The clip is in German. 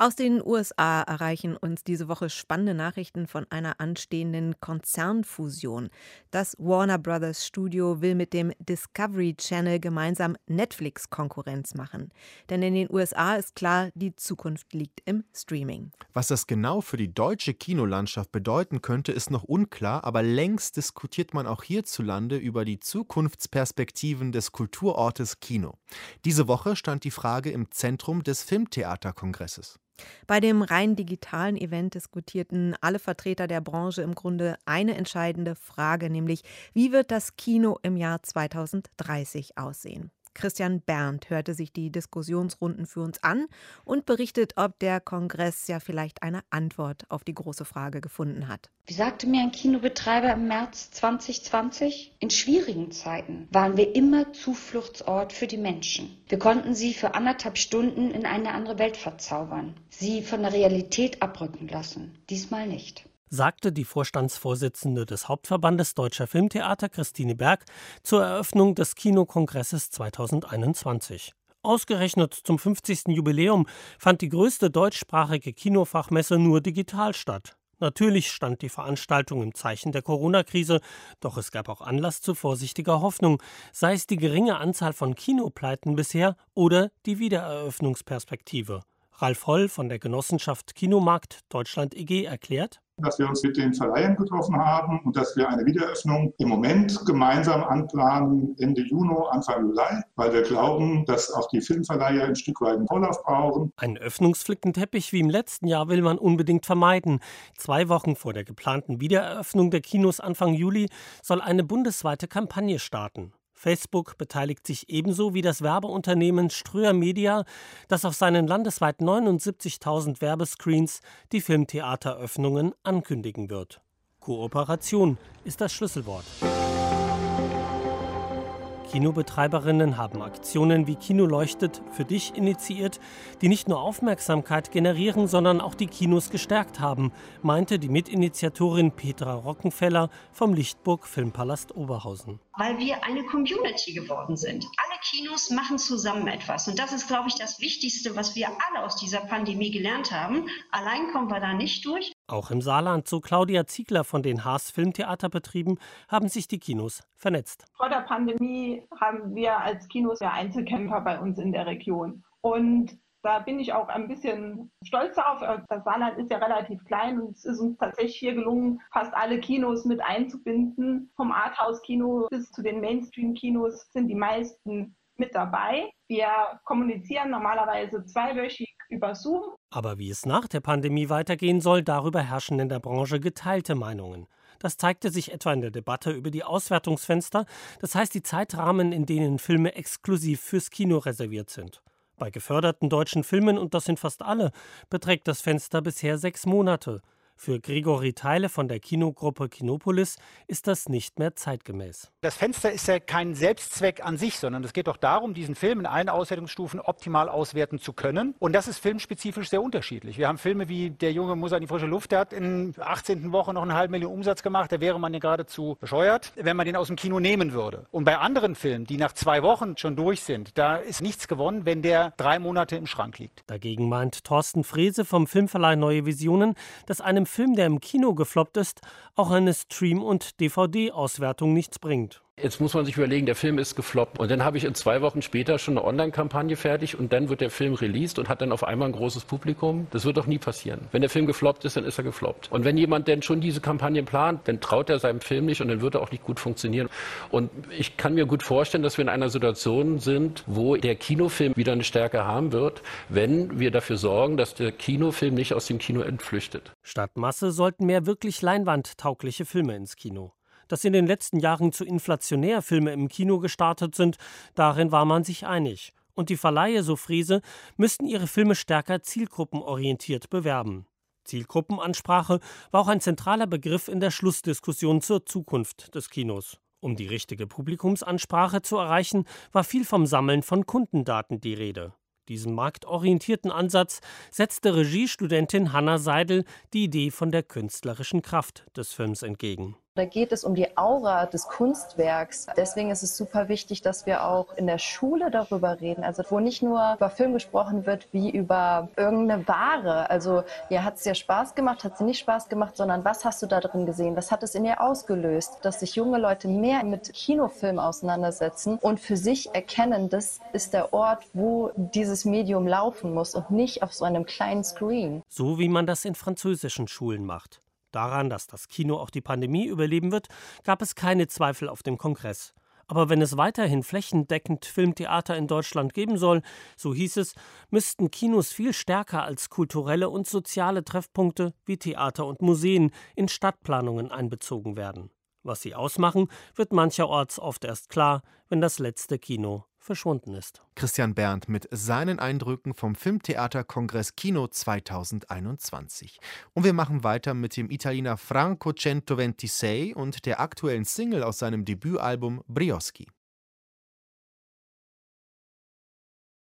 aus den USA erreichen uns diese Woche spannende Nachrichten von einer anstehenden Konzernfusion. Das Warner Brothers Studio will mit dem Discovery Channel gemeinsam Netflix Konkurrenz machen. Denn in den USA ist klar, die Zukunft liegt im Streaming. Was das genau für die deutsche Kinolandschaft bedeuten könnte, ist noch unklar, aber längst diskutiert man auch hierzulande über die Zukunftsperspektiven des Kulturortes Kino. Diese Woche stand die Frage im Zentrum des Filmtheaterkongresses. Bei dem rein digitalen Event diskutierten alle Vertreter der Branche im Grunde eine entscheidende Frage, nämlich wie wird das Kino im Jahr 2030 aussehen? Christian Berndt hörte sich die Diskussionsrunden für uns an und berichtet, ob der Kongress ja vielleicht eine Antwort auf die große Frage gefunden hat. Wie sagte mir ein Kinobetreiber im März 2020? In schwierigen Zeiten waren wir immer Zufluchtsort für die Menschen. Wir konnten sie für anderthalb Stunden in eine andere Welt verzaubern, sie von der Realität abrücken lassen. Diesmal nicht sagte die Vorstandsvorsitzende des Hauptverbandes Deutscher Filmtheater Christine Berg zur Eröffnung des Kinokongresses 2021. Ausgerechnet zum 50. Jubiläum fand die größte deutschsprachige Kinofachmesse nur digital statt. Natürlich stand die Veranstaltung im Zeichen der Corona-Krise, doch es gab auch Anlass zu vorsichtiger Hoffnung, sei es die geringe Anzahl von Kinopleiten bisher oder die Wiedereröffnungsperspektive. Ralf Holl von der Genossenschaft Kinomarkt Deutschland EG erklärt, dass wir uns mit den Verleihern getroffen haben und dass wir eine Wiedereröffnung im Moment gemeinsam anplanen, Ende Juni, Anfang Juli, weil wir glauben, dass auch die Filmverleiher ein Stück weit einen Vorlauf brauchen. Einen Öffnungsflickenteppich wie im letzten Jahr will man unbedingt vermeiden. Zwei Wochen vor der geplanten Wiedereröffnung der Kinos Anfang Juli soll eine bundesweite Kampagne starten. Facebook beteiligt sich ebenso wie das Werbeunternehmen Ströer Media, das auf seinen landesweit 79.000 Werbescreens die Filmtheateröffnungen ankündigen wird. Kooperation ist das Schlüsselwort. Kinobetreiberinnen haben Aktionen wie Kino leuchtet für dich initiiert, die nicht nur Aufmerksamkeit generieren, sondern auch die Kinos gestärkt haben, meinte die Mitinitiatorin Petra Rockenfeller vom Lichtburg Filmpalast Oberhausen. Weil wir eine Community geworden sind. Alle Kinos machen zusammen etwas. Und das ist, glaube ich, das Wichtigste, was wir alle aus dieser Pandemie gelernt haben. Allein kommen wir da nicht durch. Auch im Saarland, so Claudia Ziegler von den Haas Filmtheaterbetrieben, haben sich die Kinos vernetzt. Vor der Pandemie haben wir als Kinos ja Einzelkämpfer bei uns in der Region. Und da bin ich auch ein bisschen stolz darauf. Das Saarland ist ja relativ klein und es ist uns tatsächlich hier gelungen, fast alle Kinos mit einzubinden. Vom Arthouse-Kino bis zu den Mainstream-Kinos sind die meisten mit dabei. Wir kommunizieren normalerweise zweiwöchig über Zoom. Aber wie es nach der Pandemie weitergehen soll, darüber herrschen in der Branche geteilte Meinungen. Das zeigte sich etwa in der Debatte über die Auswertungsfenster, das heißt die Zeitrahmen, in denen Filme exklusiv fürs Kino reserviert sind. Bei geförderten deutschen Filmen, und das sind fast alle, beträgt das Fenster bisher sechs Monate. Für Grigori Teile von der Kinogruppe Kinopolis ist das nicht mehr zeitgemäß. Das Fenster ist ja kein Selbstzweck an sich, sondern es geht doch darum, diesen Film in allen Auswertungsstufen optimal auswerten zu können. Und das ist filmspezifisch sehr unterschiedlich. Wir haben Filme wie Der Junge muss an die frische Luft, der hat in 18. Woche noch eine halbe Million Umsatz gemacht. Da wäre man ja geradezu bescheuert, wenn man den aus dem Kino nehmen würde. Und bei anderen Filmen, die nach zwei Wochen schon durch sind, da ist nichts gewonnen, wenn der drei Monate im Schrank liegt. Dagegen meint Thorsten Frese vom Filmverleih Neue Visionen, dass einem Film, der im Kino gefloppt ist, auch eine Stream- und DVD-Auswertung nichts bringt. Jetzt muss man sich überlegen, der Film ist gefloppt. Und dann habe ich in zwei Wochen später schon eine Online-Kampagne fertig und dann wird der Film released und hat dann auf einmal ein großes Publikum. Das wird doch nie passieren. Wenn der Film gefloppt ist, dann ist er gefloppt. Und wenn jemand denn schon diese Kampagne plant, dann traut er seinem Film nicht und dann wird er auch nicht gut funktionieren. Und ich kann mir gut vorstellen, dass wir in einer Situation sind, wo der Kinofilm wieder eine Stärke haben wird, wenn wir dafür sorgen, dass der Kinofilm nicht aus dem Kino entflüchtet. Statt Masse sollten mehr wirklich leinwandtaugliche Filme ins Kino dass in den letzten Jahren zu inflationär Filme im Kino gestartet sind, darin war man sich einig. Und die Verleihe, so Friese, müssten ihre Filme stärker zielgruppenorientiert bewerben. Zielgruppenansprache war auch ein zentraler Begriff in der Schlussdiskussion zur Zukunft des Kinos. Um die richtige Publikumsansprache zu erreichen, war viel vom Sammeln von Kundendaten die Rede. Diesem marktorientierten Ansatz setzte Regiestudentin Hanna Seidel die Idee von der künstlerischen Kraft des Films entgegen. Da geht es um die Aura des Kunstwerks. Deswegen ist es super wichtig, dass wir auch in der Schule darüber reden. Also wo nicht nur über Film gesprochen wird wie über irgendeine Ware. Also ja, hat es dir Spaß gemacht, hat es nicht Spaß gemacht, sondern was hast du da drin gesehen? Was hat es in dir ausgelöst? Dass sich junge Leute mehr mit Kinofilm auseinandersetzen und für sich erkennen, das ist der Ort, wo dieses Medium laufen muss und nicht auf so einem kleinen Screen. So wie man das in französischen Schulen macht. Daran, dass das Kino auch die Pandemie überleben wird, gab es keine Zweifel auf dem Kongress. Aber wenn es weiterhin flächendeckend Filmtheater in Deutschland geben soll, so hieß es, müssten Kinos viel stärker als kulturelle und soziale Treffpunkte wie Theater und Museen in Stadtplanungen einbezogen werden. Was sie ausmachen, wird mancherorts oft erst klar, wenn das letzte Kino verschwunden ist. Christian Berndt mit seinen Eindrücken vom Filmtheaterkongress Kino 2021. Und wir machen weiter mit dem Italiener Franco Centoventisei und der aktuellen Single aus seinem Debütalbum Brioschi.